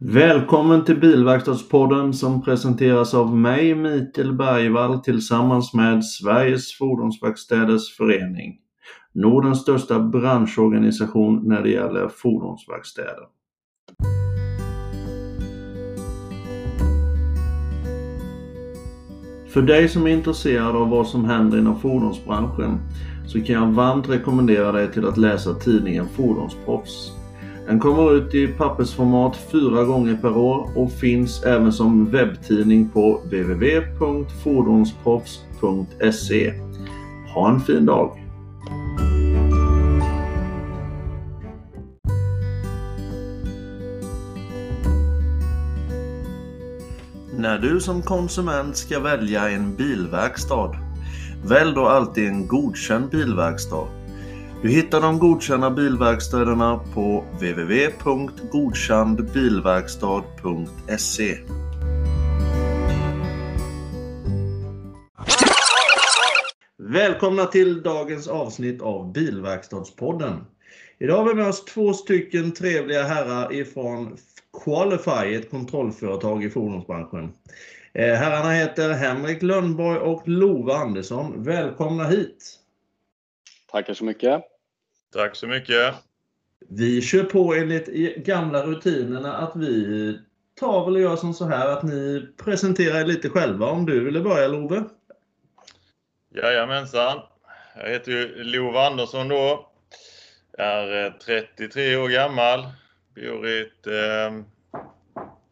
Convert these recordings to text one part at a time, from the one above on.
Välkommen till Bilverkstadspodden som presenteras av mig Mikael Bergvall tillsammans med Sveriges Fordonsverkstäders Förening. Nordens största branschorganisation när det gäller fordonsverkstäder. För dig som är intresserad av vad som händer inom fordonsbranschen så kan jag varmt rekommendera dig till att läsa tidningen Fordonsproffs. Den kommer ut i pappersformat fyra gånger per år och finns även som webbtidning på www.fordonsproffs.se. Ha en fin dag! När du som konsument ska välja en bilverkstad, välj då alltid en godkänd bilverkstad. Du hittar de godkända bilverkstäderna på www.godkandbilverkstad.se Välkomna till dagens avsnitt av Bilverkstadspodden. Idag har vi med oss två stycken trevliga herrar ifrån Qualify, ett kontrollföretag i fordonsbranschen. Eh, herrarna heter Henrik Lönnborg och Love Andersson. Välkomna hit! Tackar så mycket! Tack så mycket! Vi kör på enligt gamla rutinerna att vi tar väl och gör som så här att ni presenterar er lite själva. Om du ville börja Love? Jajamensan! Jag heter ju Love Andersson då. Jag är 33 år gammal. Bor i ett eh,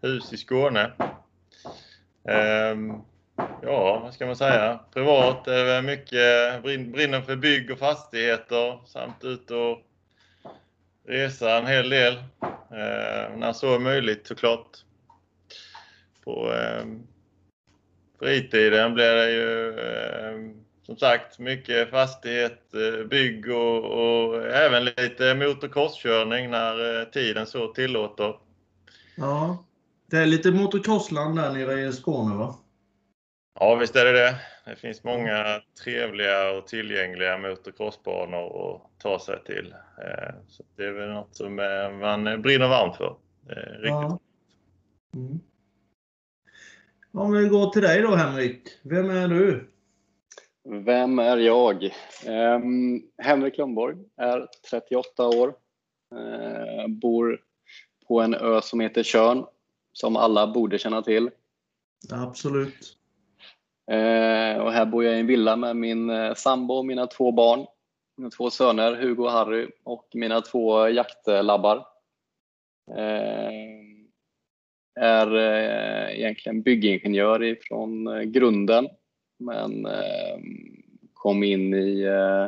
hus i Skåne. Eh, ja, vad ska man säga? Privat är det mycket, brinner för bygg och fastigheter samt ut och resa en hel del. Eh, när så är möjligt såklart. På eh, fritiden blir det ju eh, som sagt mycket fastighet, eh, bygg och, och även lite motocrosskörning när eh, tiden så tillåter. Ja, det är lite motocrossland där nere i Skåne va? Ja visst är det det. Det finns många trevliga och tillgängliga motocrossbanor att ta sig till. Eh, så det är väl något som man brinner varmt för. Riktigt. Ja. Mm. Om vi går till dig då Henrik. Vem är du? Vem är jag? Um, Henrik Lundborg är 38 år. Uh, bor på en ö som heter Tjörn, som alla borde känna till. Absolut. Eh, och här bor jag i en villa med min eh, sambo och mina två barn. Mina två söner, Hugo och Harry, och mina två jaktlabbar. Eh, är egentligen byggingenjör ifrån grunden men eh, kom in i eh,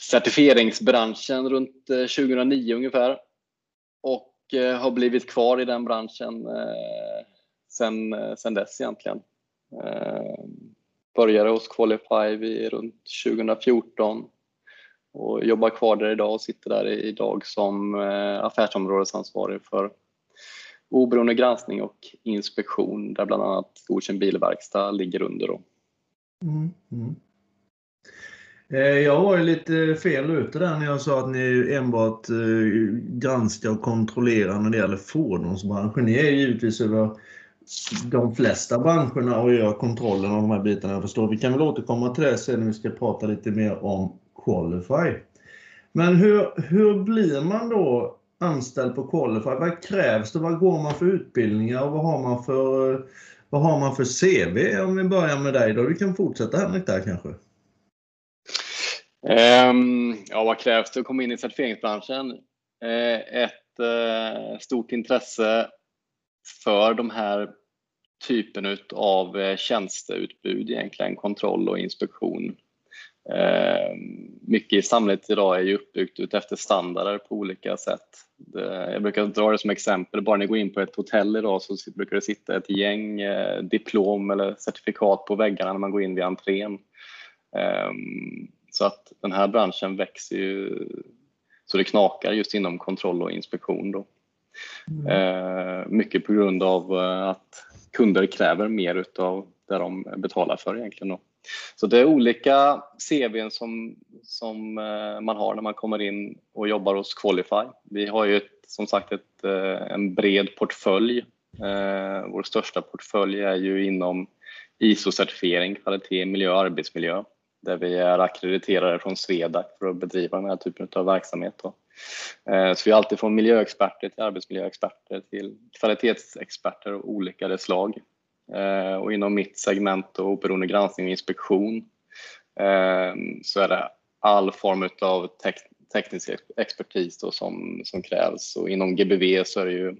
certifieringsbranschen runt 2009 ungefär och har blivit kvar i den branschen sen, sen dess egentligen. Ehm, började hos Qualify runt 2014 och jobbar kvar där idag och sitter där idag som eh, affärsområdesansvarig för oberoende granskning och inspektion där bland annat godkänd bilverkstad ligger under. Då. Mm, mm. Eh, jag var ju lite fel ute där när jag sa att ni enbart eh, granskar och kontrollerar när det gäller fordonsbranschen. Ni är givetvis över de flesta branscherna och gör kontrollen av de här bitarna. Jag förstår. Vi kan väl återkomma till det sen när vi ska prata lite mer om Qualify. Men hur, hur blir man då anställd på Qualify? Vad krävs det? Vad går man för utbildningar och vad har man för, vad har man för CV? Om vi börjar med dig då. Du kan fortsätta Henrik där kanske. Um, ja, vad krävs det att komma in i certifieringsbranschen? Uh, ett uh, stort intresse för de här typen av eh, tjänsteutbud egentligen, kontroll och inspektion. Eh, mycket i samhället idag är ju uppbyggt ut efter standarder på olika sätt. jag brukar dra det som exempel, bara ni går in på ett hotell idag så brukar det sitta ett gäng eh, diplom eller certifikat på väggarna när man går in vid entrén. Ehm, så att den här branschen växer ju så det knakar just inom kontroll och inspektion. Då. Mm. Eh, mycket på grund av eh, att kunder kräver mer utav det de betalar för egentligen. Då. Så det är olika CVn som, som eh, man har när man kommer in och jobbar hos Qualify. Vi har ju ett, som sagt ett, en bred portfölj. Eh, vår största portfölj är ju inom ISO-certifiering, kvalitet, miljö och arbetsmiljö där vi är akkrediterade från Swedac för att bedriva den här typen av verksamhet. Då. Eh, så vi har alltid från miljöexperter till arbetsmiljöexperter till kvalitetsexperter av olika slag. Eh, och inom mitt segment och oberoende granskning och inspektion eh, så är det all form av tek teknisk expertis då som, som krävs och inom GBV så är det ju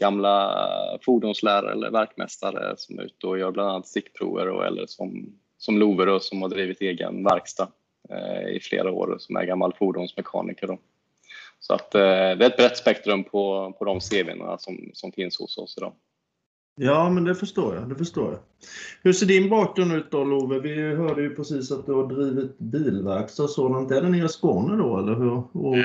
gamla fordonslärare eller verkmästare som är ute och gör bland annat stickprover och, eller som, som Lover som har drivit egen verkstad eh, i flera år som är gammal fordonsmekaniker. Då. Så att, eh, det är ett brett spektrum på, på de CVn som, som finns hos oss idag. Ja, men det förstår jag. Det förstår jag. Hur ser din bakgrund ut då Love? Vi hörde ju precis att du har drivit bilverkstad och sådant. Är det nere i Skåne då eller hur? Och...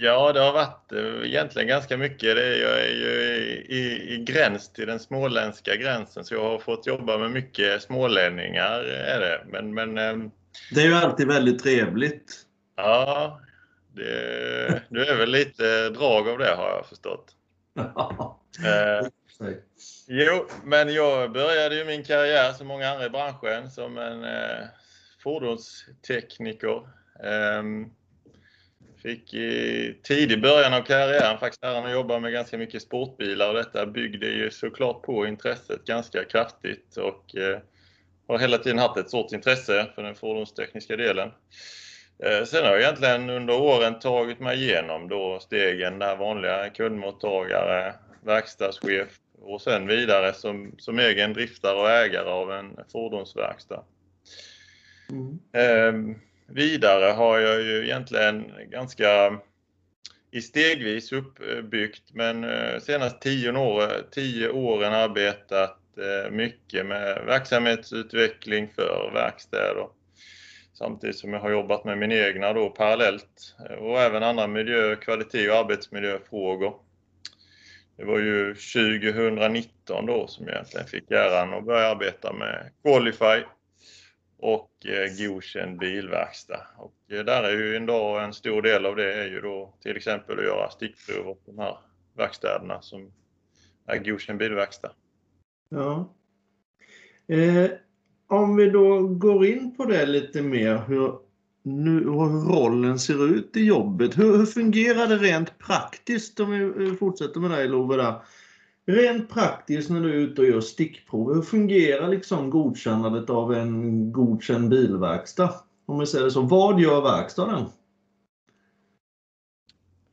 Ja, det har varit eh, egentligen ganska mycket. Det är, jag är ju i, i, gräns till den småländska gränsen så jag har fått jobba med mycket smålänningar. Är det. Men, men, ehm, det är ju alltid väldigt trevligt. Ja, det, det är väl lite drag av det har jag förstått. eh, Jo, men jag började ju min karriär som många andra i branschen som en eh, fordonstekniker. Eh, fick i tidig början av karriären faktiskt äran att jobba med ganska mycket sportbilar och detta byggde ju såklart på intresset ganska kraftigt och eh, har hela tiden haft ett stort intresse för den fordonstekniska delen. Eh, sen har jag egentligen under åren tagit mig igenom då stegen där vanliga kundmottagare, verkstadschef, och sen vidare som, som egen driftare och ägare av en fordonsverkstad. Mm. Eh, vidare har jag ju egentligen ganska i stegvis uppbyggt men eh, senaste tio, år, tio åren arbetat eh, mycket med verksamhetsutveckling för verkstäder. Samtidigt som jag har jobbat med min egna då parallellt eh, och även andra miljö-, kvalitet och arbetsmiljöfrågor. Det var ju 2019 då som jag egentligen fick äran att börja arbeta med Qualify och eh, Godkänd bilverkstad. Och eh, där är ju en, dag, en stor del av det är ju då till exempel att göra stickprov på de här verkstäderna som är Godkänd bilverkstad. Ja. Eh, om vi då går in på det lite mer, hur nu, hur rollen ser ut i jobbet. Hur, hur fungerar det rent praktiskt om vi eh, fortsätter med dig Love där. Rent praktiskt när du är ute och gör stickprov, hur fungerar liksom godkännandet av en godkänd bilverkstad? Om vi säger så. Vad gör verkstaden?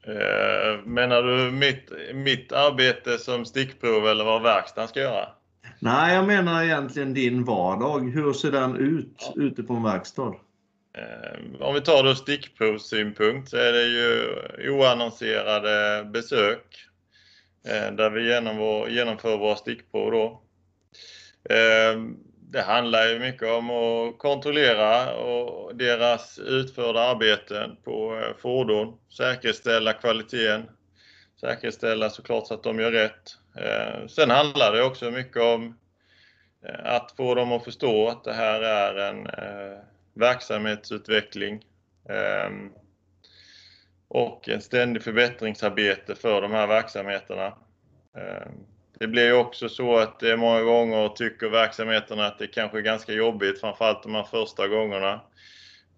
Eh, menar du mitt, mitt arbete som stickprov eller vad verkstaden ska göra? Nej, jag menar egentligen din vardag. Hur ser den ut ja. ute på en verkstad? Eh, om vi tar då stickprovssynpunkt så är det ju oannonserade besök eh, där vi genomför våra stickprov då. Eh, det handlar ju mycket om att kontrollera deras utförda arbeten på fordon, säkerställa kvaliteten, säkerställa såklart så att de gör rätt. Eh, sen handlar det också mycket om eh, att få dem att förstå att det här är en eh, verksamhetsutveckling ehm, och en ständig förbättringsarbete för de här verksamheterna. Ehm, det blir också så att det många gånger tycker verksamheterna att det kanske är ganska jobbigt, framförallt de här första gångerna.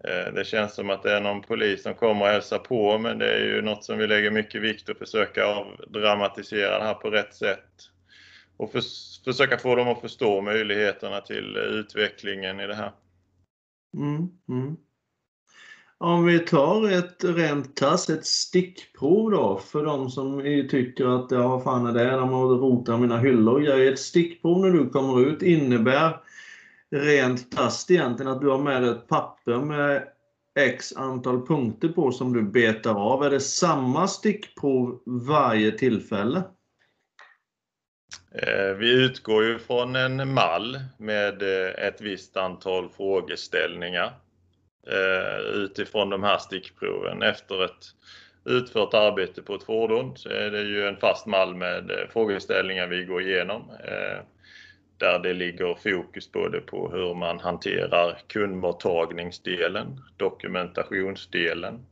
Eh, det känns som att det är någon polis som kommer och hälsar på, men det är ju något som vi lägger mycket vikt att försöka avdramatisera det här på rätt sätt. Och för, försöka få dem att förstå möjligheterna till utvecklingen i det här. Mm, mm. Om vi tar ett rent tass, ett stickprov då för de som tycker att ja, vad fan är det de har rotat mina hyllor och. Ett stickprov när du kommer ut innebär rent krasst egentligen att du har med dig ett papper med X antal punkter på som du betar av. Är det samma stickprov varje tillfälle? Eh, vi utgår ju från en mall med eh, ett visst antal frågeställningar eh, utifrån de här stickproven. Efter ett utfört arbete på ett fordon så är det ju en fast mall med frågeställningar vi går igenom där det ligger fokus både på hur man hanterar kundmottagningsdelen, dokumentationsdelen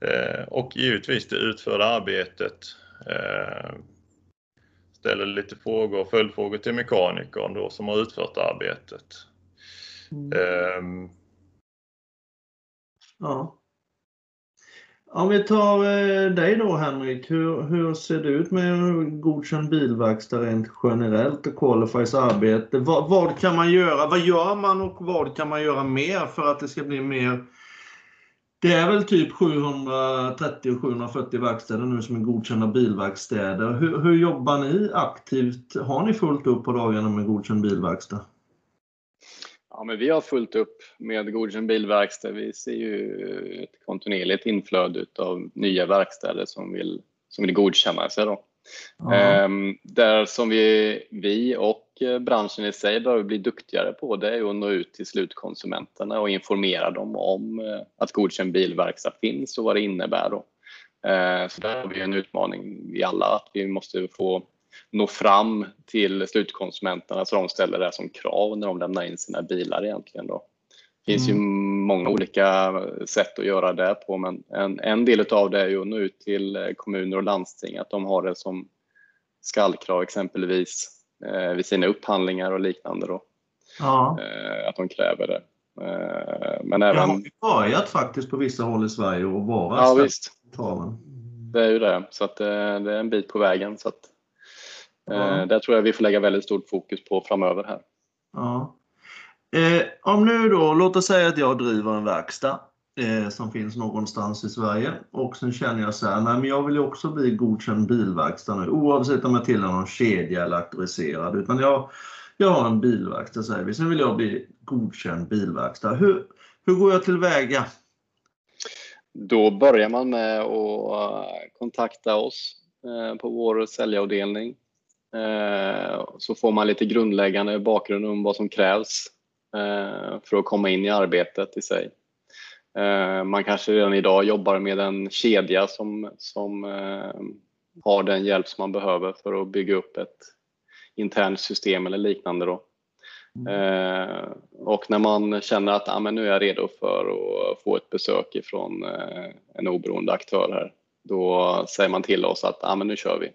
eh, och givetvis det utförda arbetet. Eh, ställer lite frågor, följdfrågor till mekanikern då som har utfört arbetet. Mm. Um, ja. Om vi tar eh, dig då Henrik, hur, hur ser det ut med godkänd bilverkstad rent generellt och Qualifies arbete? Vad, vad, kan man göra? Vad gör man och vad kan man göra mer för att det ska bli mer? Det är väl typ 730 740 verkstäder nu som är godkända bilverkstäder. Hur, hur jobbar ni aktivt? Har ni fullt upp på dagarna med godkänd bilverkstad? Ja, men vi har fullt upp med godkänd bilverkstad. Vi ser ju ett kontinuerligt inflöde av nya verkstäder som vill, som vill godkänna sig. Då. Ehm, där som vi, vi och branschen i sig behöver bli duktigare på det är att nå ut till slutkonsumenterna och informera dem om eh, att godkänd bilverkstad finns och vad det innebär. Då. Ehm, så där har vi en utmaning i alla, att vi måste få nå fram till slutkonsumenterna så de ställer det som krav när de lämnar in sina bilar egentligen. Då. Det finns mm. ju många olika sätt att göra det på men en, en del av det är ju att nå ut till kommuner och landsting att de har det som skallkrav exempelvis eh, vid sina upphandlingar och liknande. Då. Ja. Eh, att de kräver det. Eh, men även... Det har börjat faktiskt på vissa håll i Sverige att vara ja, visst. Det är ju det, så att, eh, det är en bit på vägen. Så att, Ja. Eh, där tror jag vi får lägga väldigt stort fokus på framöver här. Ja. Eh, om nu då, låt oss säga att jag driver en verkstad eh, som finns någonstans i Sverige och sen känner jag så här, nej men jag vill ju också bli godkänd bilverkstad nu oavsett om jag tillhör någon kedja eller auktoriserad utan jag, jag har en bilverkstad säger vi, sen vill jag bli godkänd bilverkstad. Hur, hur går jag tillväga? Då börjar man med att eh, kontakta oss eh, på vår säljavdelning så får man lite grundläggande bakgrund om vad som krävs eh, för att komma in i arbetet i sig. Eh, man kanske redan idag jobbar med en kedja som, som har den hjälp som man behöver för att bygga upp ett internt system eller liknande. Då. Mm. och när man känner att ah, men nu är jag redo för att få ett besök ifrån en oberoende aktör här, då säger man till oss att ah, men nu kör vi.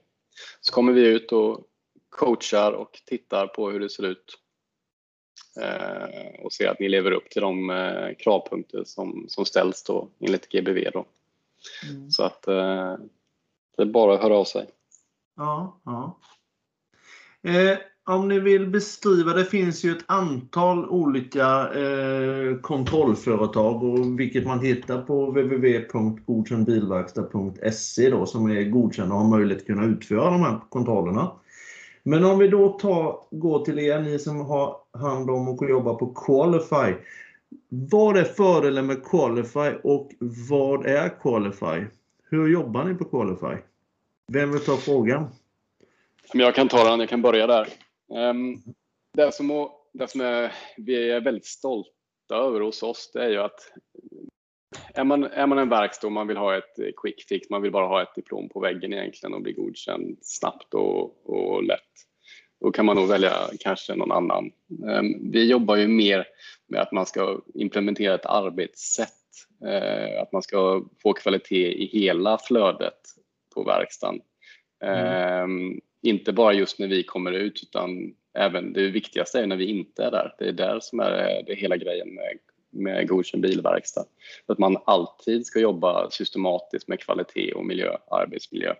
Så kommer vi ut och coachar och tittar på hur det ser ut eh, och ser att ni lever upp till de eh, kravpunkter som, som ställs då enligt GBV. Då. Mm. Så att eh, det är bara att höra av sig. Ja, ja. Om ni vill beskriva, det finns ju ett antal olika eh, kontrollföretag och vilket man hittar på www.godkändbilverkstad.se då som är godkända och har möjlighet att kunna utföra de här kontrollerna. Men om vi då tar, går till er, ni som har hand om och jobbar på Qualify. Vad är fördelen med Qualify och vad är Qualify? Hur jobbar ni på Qualify? Vem vill ta frågan? Jag kan ta den, jag kan börja där. Ehm, det som, det som vi är väldigt stolta över hos oss, det är ju att är man, är man en verkstad och man vill ha ett quick fix, man vill bara ha ett diplom på väggen egentligen och bli godkänd snabbt och, och lätt, då kan man nog välja kanske någon annan. Ehm, vi jobbar ju mer med att man ska implementera ett arbetssätt, eh, att man ska få kvalitet i hela flödet på verkstaden. Mm. Inte bara just när vi kommer ut utan även det viktigaste är när vi inte är där. Det är där som är det hela grejen med med godkänd bilverkstad. Att man alltid ska jobba systematiskt med kvalitet och miljö, arbetsmiljö.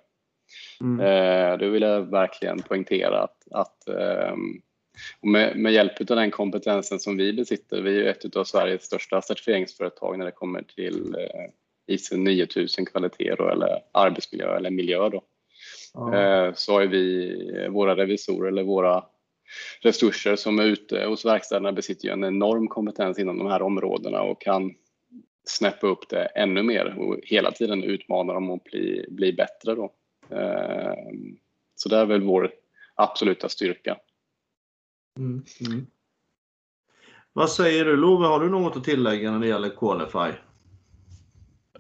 Mm. Eh, det vill jag verkligen poängtera att, att eh, med, med, hjälp av den kompetensen som vi besitter, vi är ett av Sveriges största certifieringsföretag när det kommer till eh, ISO 9000 kvalitet då, eller arbetsmiljö eller miljö. Då. Mm. så har vi våra revisorer eller våra resurser som är ute hos verkstäderna besitter ju en enorm kompetens inom de här områdena och kan snäppa upp det ännu mer och hela tiden utmana dem att bli, bli bättre. Då. Ehm, så det är väl vår absoluta styrka. Mm, mm. Vad säger du Love, har du något att tillägga när det gäller Qualify?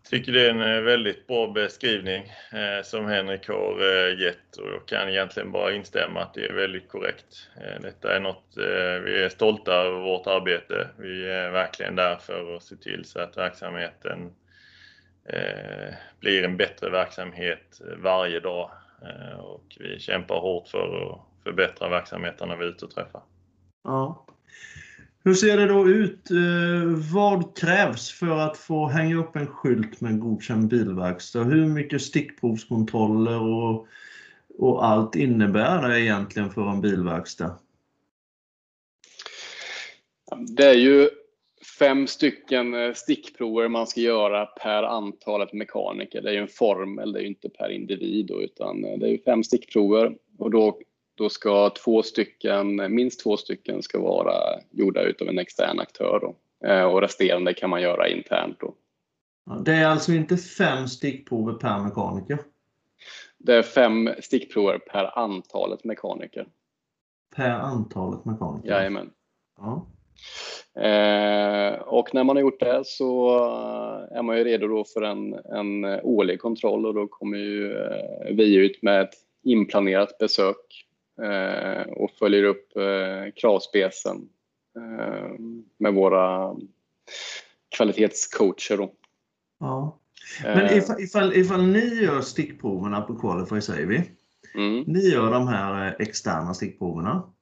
Tycker det är en eh, väldigt bra beskrivning eh, som Henrik har eh, gett och jag kan egentligen bara instämma att det är väldigt korrekt. Eh, detta är något, eh, vi är stolta över vårt arbete. Vi är verkligen där för att se till så att verksamheten eh, blir en bättre verksamhet eh, varje dag eh, och vi kämpar hårt för att förbättra verksamheten när vi är ute och träffar. Ja. Hur ser det då ut? Eh, vad krävs för att få hänga upp en skylt med godkänd bilverkstad? Hur mycket stickprovskontroller och, och allt innebär det egentligen för en bilverkstad? Det är ju fem stycken eh, stickprover man ska göra per antalet mekaniker. Det är ju en formel, det är ju inte per individ utan eh, det är ju fem stickprover och då då ska två stycken, minst två stycken ska vara gjorda utav en extern aktör då. Eh, och resterande kan man göra internt. Då. Det är alltså inte fem stickprover per mekaniker? Det är fem stickprover per antalet mekaniker. Per antalet mekaniker? Jajamän. Ja. Eh, och när man har gjort det så är man ju redo då för en, en årlig kontroll och då kommer ju eh, vi ut med ett inplanerat besök och följer upp eh, kravspecen eh, med våra kvalitetscoacher. Då. Ja. Men ifall, ifall, ifall ni gör stickproverna på Qualify säger vi, mm. ni gör de här externa stickproverna.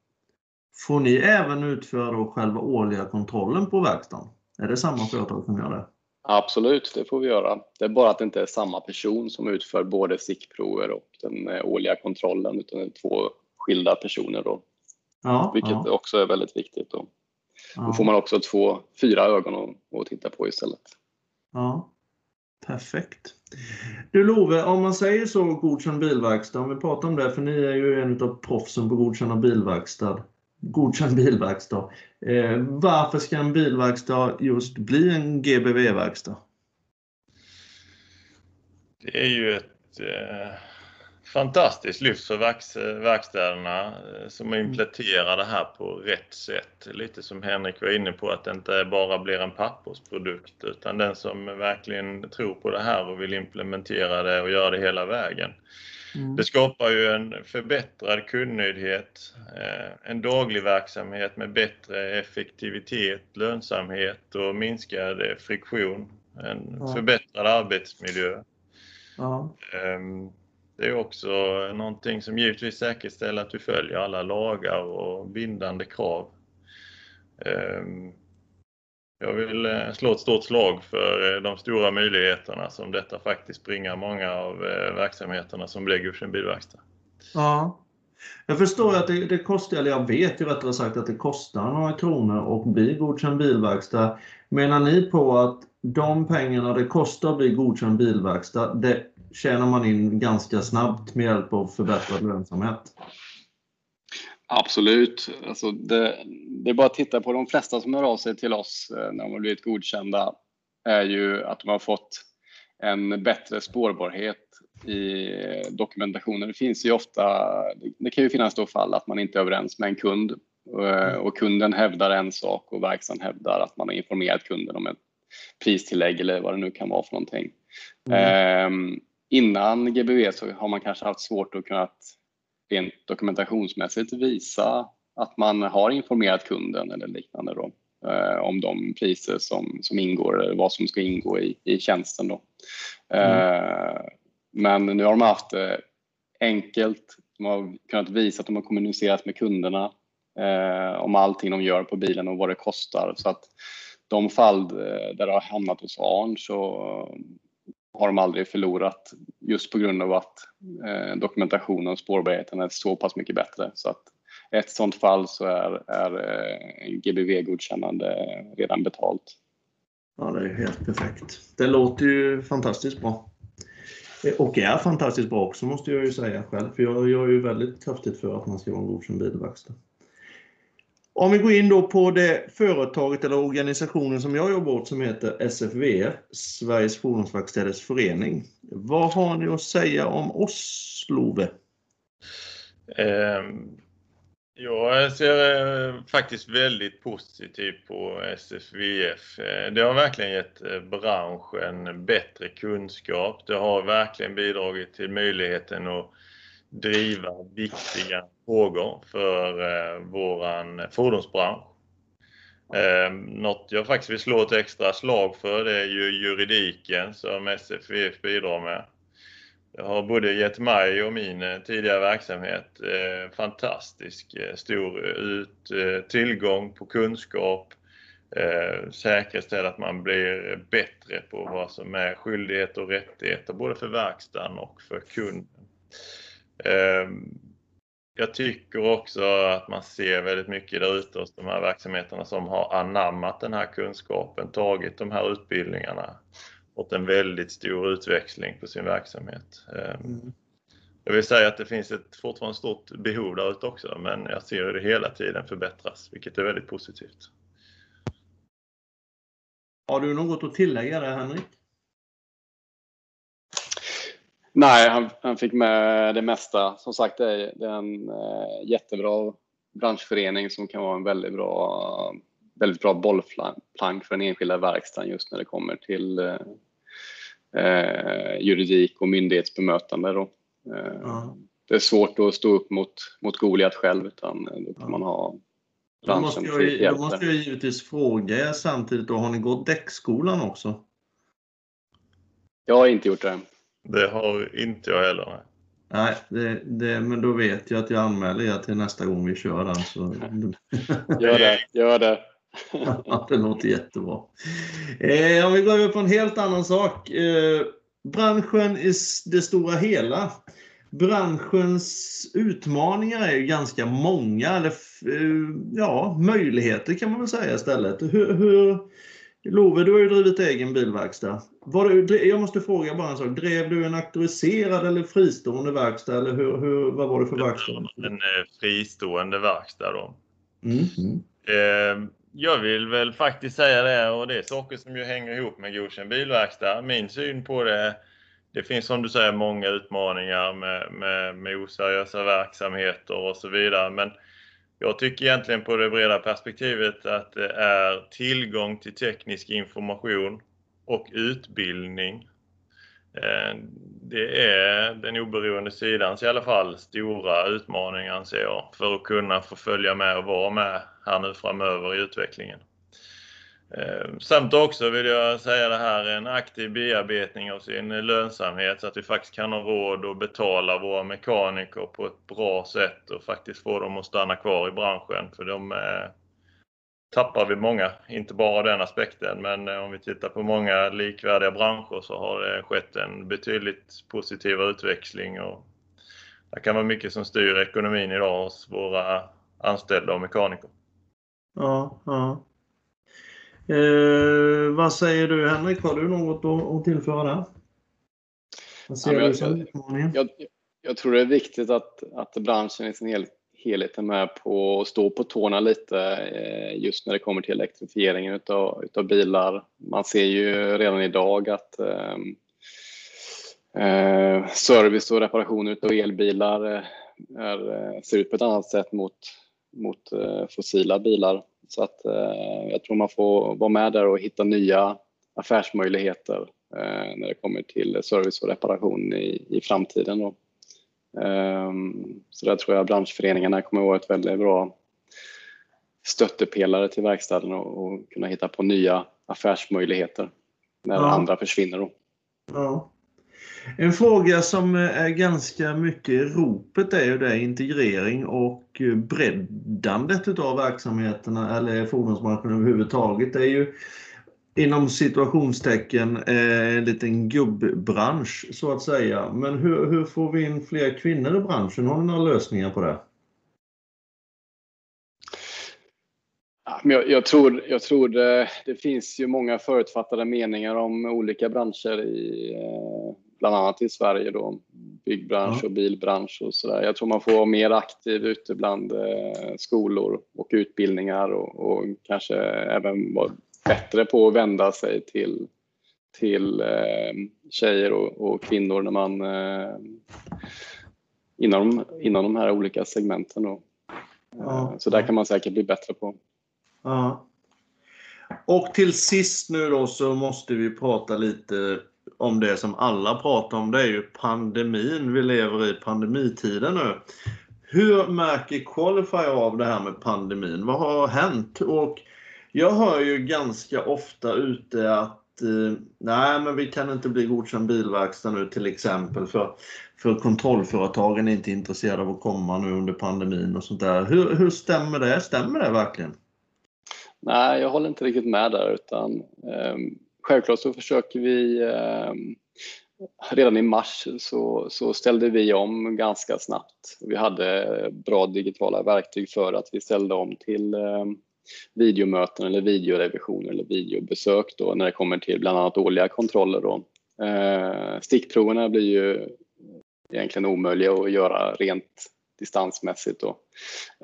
Får ni även utföra själva årliga kontrollen på verkstaden? Är det samma företag som gör det? Absolut, det får vi göra. Det är bara att det inte är samma person som utför både stickprover och den årliga kontrollen, utan det är två skilda personer då. Ja, vilket ja. också är väldigt viktigt. Då. Ja. då får man också två, fyra ögon att titta på istället. Ja, Perfekt. Du Love, om man säger så godkänd bilverkstad, om vi pratar om det, för ni är ju en av proffsen på godkända bilverkstad. Godkänd bilverkstad. Eh, varför ska en bilverkstad just bli en GBV-verkstad? Det är ju ett eh fantastiskt lyft för verkstäderna eh, som mm. implementerar det här på rätt sätt. Lite som Henrik var inne på, att det inte bara blir en pappersprodukt utan den som verkligen tror på det här och vill implementera det och göra det hela vägen. Mm. Det skapar ju en förbättrad kundnöjdhet, eh, en daglig verksamhet med bättre effektivitet, lönsamhet och minskad friktion, en ja. förbättrad arbetsmiljö. Ja. Um, det är också någonting som givetvis säkerställer att du följer alla lagar och bindande krav. Ehm, jag vill eh, slå ett stort slag för eh, de stora möjligheterna som detta faktiskt bringar många av eh, verksamheterna som blir sin bilverkstad. Ja. Jag förstår att det, det, kostar, eller jag vet ju rättare sagt att det kostar några kronor att bli godkänd bilverkstad. Menar ni på att de pengarna det kostar att bli godkänd bilverkstad, det tjänar man in ganska snabbt med hjälp av förbättrad lönsamhet. Absolut. Alltså det, det, är bara att titta på de flesta som hör av sig till oss eh, när de har blivit godkända är ju att de har fått en bättre spårbarhet i dokumentationen. Det finns ju ofta, det kan ju finnas då fall att man inte är överens med en kund eh, och kunden hävdar en sak och verkstaden hävdar att man har informerat kunden om ett pristillägg eller vad det nu kan vara för någonting. Mm. Um, innan GBV så har man kanske haft svårt att kunna rent dokumentationsmässigt visa att man har informerat kunden eller liknande då, eh, om de priser som, som ingår eller vad som ska ingå i, i tjänsten. Då. Mm. Eh, men nu har de haft det enkelt. De har kunnat visa att de har kommunicerat med kunderna eh, om allting de gör på bilen och vad det kostar. Så att de fall eh, där det har hamnat hos ARN så har de aldrig förlorat just på grund av att eh, dokumentationen och spårbarheten är så pass mycket bättre. Så att ett sådant fall så är, är eh, GBV-godkännande redan betalt. Ja, det är helt perfekt. Det låter ju fantastiskt bra. Och är fantastiskt bra också måste jag ju säga själv, för jag gör ju väldigt kraftigt för att man ska vara en godkänd bilverkstad. Om vi går in då på det företaget eller organisationen som jag jobbar åt som heter SFVF, Sveriges Fordonsverkstäders Förening. Vad har ni att säga om oss, Love? Ehm, jag ser eh, faktiskt väldigt positivt på SFVF. Eh, det har verkligen gett eh, branschen bättre kunskap. Det har verkligen bidragit till möjligheten att driva viktiga frågor för eh, våran fordonsbransch. Eh, något jag faktiskt vill slå ett extra slag för det är ju juridiken som SFVF bidrar med. Det har både gett mig och min eh, tidigare verksamhet eh, fantastisk stor ut, tillgång på kunskap, säkerställa att man blir bättre på vad som är skyldigheter och rättigheter både för verkstaden och för kunden. Jag tycker också att man ser väldigt mycket där ute hos de här verksamheterna som har anammat den här kunskapen, tagit de här utbildningarna fått en väldigt stor utväxling på sin verksamhet. Ehm, mm. Jag vill säga att det finns ett fortfarande stort behov där ute också, men jag ser hur det hela tiden förbättras, vilket är väldigt positivt. Har du något att tillägga där, Henrik? Nej, han, han, fick med det mesta. Som sagt, det är, det är en eh, jättebra branschförening som kan vara en väldigt bra, väldigt bra bollplank för den enskilda verkstaden just när det kommer till eh, eh, juridik och myndighetsbemötande. Då. Eh, ja. Det är svårt att stå upp mot, mot Goliat själv utan då kan ja. man ha då måste, jag, då måste jag givetvis fråga er samtidigt, då, har ni gått däckskolan också? Jag har inte gjort det. Det har inte jag heller. Nej, det, det, men då vet jag att jag anmäler er till nästa gång vi kör den. Så... gör det, gör det. ja, det låter jättebra. Eh, om vi går över på en helt annan sak. Eh, branschen i det stora hela. Branschens utmaningar är ju ganska många, eller eh, ja, möjligheter kan man väl säga istället. Hur, hur, Love, du har ju drivit egen bilverkstad. Var du, jag måste fråga bara en sak. Drev du en auktoriserad eller fristående verkstad? Eller hur, hur, vad var det för verkstad? En eh, fristående verkstad då. Mm. Eh, jag vill väl faktiskt säga det och det är saker som ju hänger ihop med godkänd bilverkstad. Min syn på det, det finns som du säger många utmaningar med, med, med oseriösa verksamheter och så vidare. Men jag tycker egentligen på det breda perspektivet att det är tillgång till teknisk information och utbildning. Eh, det är den oberoende sidans i alla fall stora utmaningar anser jag för att kunna få följa med och vara med här nu framöver i utvecklingen. Eh, samt också vill jag säga det här, en aktiv bearbetning av sin lönsamhet så att vi faktiskt kan ha råd att betala våra mekaniker på ett bra sätt och faktiskt få dem att stanna kvar i branschen. För de eh, tappar vi många, inte bara den aspekten, men eh, om vi tittar på många likvärdiga branscher så har det skett en betydligt positivare utväxling och det kan vara mycket som styr ekonomin idag hos våra anställda och mekaniker. Ja, ja. Eh, vad säger du Henrik, har du något att, att tillföra där? Vad ser ja, du som utmaningen? Jag, jag, tror det är viktigt att, att branschen i sin hel, helhet är med på att stå på tårna lite eh, just när det kommer till elektrifieringen utav, utav bilar. Man ser ju redan idag att eh, eh service och reparation utav elbilar eh, är, ser ut på ett annat sätt mot, mot fossila bilar. Så att eh, jag tror man får vara med där och hitta nya affärsmöjligheter eh, när det kommer till service och reparation i, i framtiden. Då. Eh, så där tror jag branschföreningarna kommer att vara ett väldigt bra stöttepelare till verkstaden och, och kunna hitta på nya affärsmöjligheter när ja. andra försvinner. Då. Ja. En fråga som eh, är ganska mycket i ropet är ju det integrering och eh, breddandet utav verksamheterna eller fordonsbranschen överhuvudtaget. Det är ju inom situationstecken eh, en liten gubbbransch så att säga. Men hur, hur får vi in fler kvinnor i branschen? Har ni några lösningar på det? Jag, jag, tror, jag tror det, det, finns ju många förutfattade meningar om olika branscher i, bland annat i Sverige då, byggbransch och bilbransch och sådär. Jag tror man får vara mer aktiv ute bland eh, skolor och utbildningar och, och, kanske även vara bättre på att vända sig till, till eh, tjejer och, och, kvinnor när man eh, inom, inom de här olika segmenten. Då. Ja. Så där kan man säkert bli bättre på. Ja. Och till sist nu då så måste vi prata lite om det som alla pratar om. Det är ju pandemin. Vi lever i pandemitiden nu. Hur märker Qualifier av det här med pandemin? Vad har hänt? Och jag hör ju ganska ofta ute att eh, nej, men vi kan inte bli godkänd bilverkstad nu till exempel för, för kontrollföretagen är inte intresserade av att komma nu under pandemin och sånt där. Hur, hur stämmer det? Stämmer det verkligen? Nej, jag håller inte riktigt med där utan eh, självklart så försöker vi eh, Redan i mars så, så, ställde vi om ganska snabbt. Vi hade bra digitala verktyg för att vi ställde om till eh, videomöten eller videorevisioner eller videobesök då när det kommer till bland annat årliga kontroller. Då. Eh, stickproverna blir ju egentligen omöjliga att göra rent distansmässigt. Då.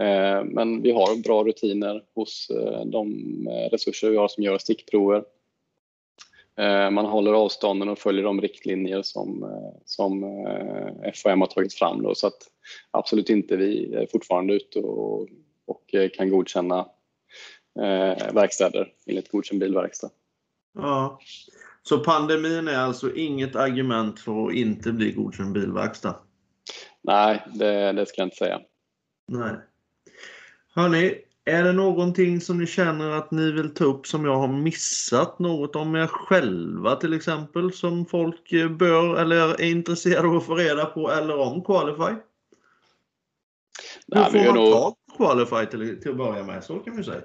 Eh, men vi har bra rutiner hos eh, de resurser vi har som gör stickprover. Eh, man håller avstånden och följer de riktlinjer som, som FHM har tagit fram. Då, så att absolut inte, vi är fortfarande ute och, och kan godkänna eh, verkstäder enligt godkänd bilverkstad. Ja. Så pandemin är alltså inget argument för att inte bli godkänd bilverkstad? Nej, det, det ska jag inte säga. Nej. Hörni, är det någonting som ni känner att ni vill ta upp som jag har missat? Något om er själva till exempel som folk bör eller är intresserade av att få reda på eller om Qualify? Hur får man nog... tag på Qualify till, till att börja med? Så kan vi säga.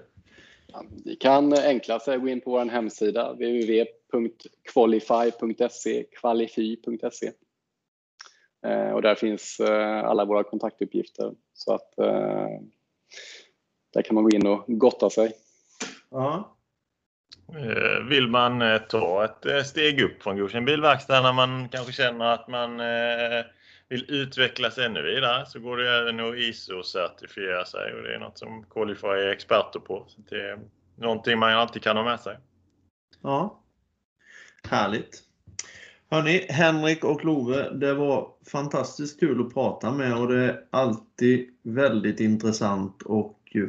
Vi kan enklast gå in på vår hemsida www.qualify.se, qualify.se. Eh, och där finns eh, alla våra kontaktuppgifter. Så att eh, där kan man gå in och gotta sig. Ja. Vill man ta ett steg upp från godkänd bilverkstad när man kanske känner att man vill utvecklas ännu vidare så går det även att ISO-certifiera sig och det är något som Qualify är experter på. Så det är någonting man alltid kan ha med sig. Ja, härligt. Hörni, Henrik och Love, det var fantastiskt kul att prata med och det är alltid väldigt intressant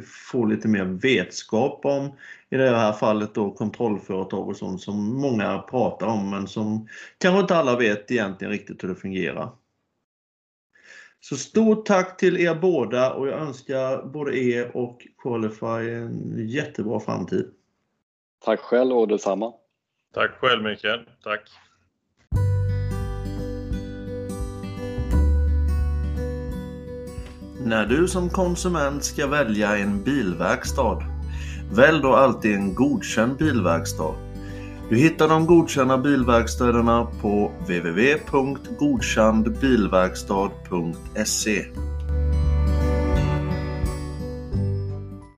få lite mer vetskap om, i det här fallet då kontrollföretag och sånt som många pratar om men som kanske inte alla vet egentligen riktigt hur det fungerar. Så stort tack till er båda och jag önskar både er och Qualify en jättebra framtid. Tack själv och detsamma. Tack själv Mikael. Tack. När du som konsument ska välja en bilverkstad, välj då alltid en godkänd bilverkstad. Du hittar de godkända bilverkstäderna på www.godkandbilverkstad.se